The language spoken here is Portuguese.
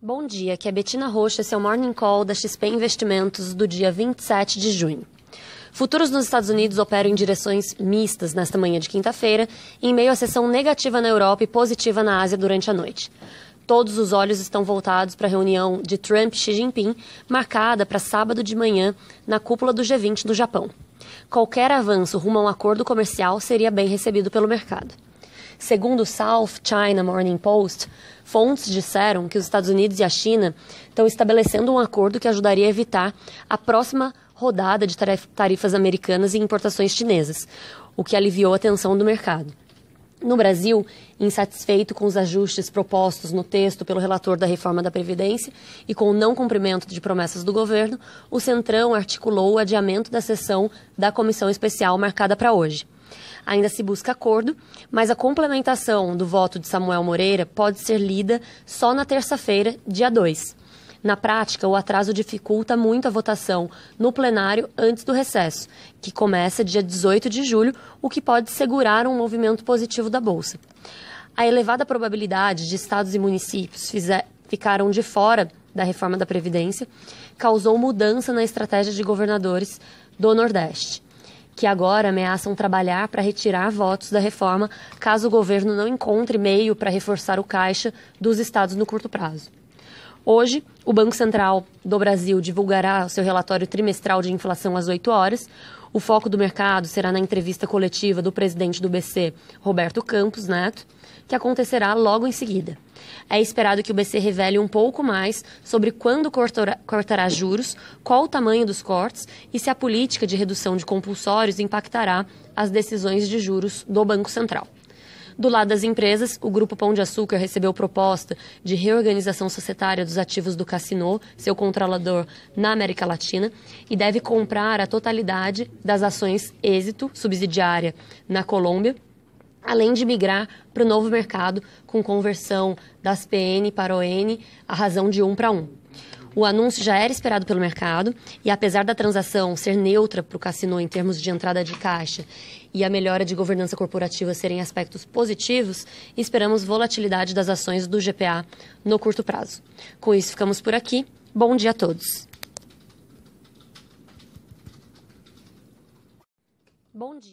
Bom dia, aqui é Betina Rocha, seu Morning Call da XP Investimentos do dia 27 de junho. Futuros nos Estados Unidos operam em direções mistas nesta manhã de quinta-feira, em meio à sessão negativa na Europa e positiva na Ásia durante a noite. Todos os olhos estão voltados para a reunião de Trump e Xi Jinping, marcada para sábado de manhã na cúpula do G20 no Japão. Qualquer avanço rumo a um acordo comercial seria bem recebido pelo mercado. Segundo o South China Morning Post, fontes disseram que os Estados Unidos e a China estão estabelecendo um acordo que ajudaria a evitar a próxima rodada de tarifas americanas e importações chinesas, o que aliviou a tensão do mercado. No Brasil, insatisfeito com os ajustes propostos no texto pelo relator da reforma da Previdência e com o não cumprimento de promessas do governo, o Centrão articulou o adiamento da sessão da comissão especial marcada para hoje. Ainda se busca acordo, mas a complementação do voto de Samuel Moreira pode ser lida só na terça-feira, dia 2. Na prática, o atraso dificulta muito a votação no plenário antes do recesso, que começa dia 18 de julho, o que pode segurar um movimento positivo da Bolsa. A elevada probabilidade de estados e municípios fizer, ficaram de fora da reforma da Previdência causou mudança na estratégia de governadores do Nordeste que agora ameaçam trabalhar para retirar votos da reforma caso o governo não encontre meio para reforçar o caixa dos estados no curto prazo. Hoje, o Banco Central do Brasil divulgará o seu relatório trimestral de inflação às 8 horas. O foco do mercado será na entrevista coletiva do presidente do BC, Roberto Campos Neto, que acontecerá logo em seguida. É esperado que o BC revele um pouco mais sobre quando cortará juros, qual o tamanho dos cortes e se a política de redução de compulsórios impactará as decisões de juros do Banco Central. Do lado das empresas, o Grupo Pão de Açúcar recebeu proposta de reorganização societária dos ativos do Cassino, seu controlador na América Latina, e deve comprar a totalidade das ações Êxito, subsidiária na Colômbia, além de migrar para o novo mercado com conversão das PN para ON, a razão de um para um. O anúncio já era esperado pelo mercado e, apesar da transação ser neutra para o cassino em termos de entrada de caixa e a melhora de governança corporativa serem aspectos positivos, esperamos volatilidade das ações do GPA no curto prazo. Com isso, ficamos por aqui. Bom dia a todos. Bom dia.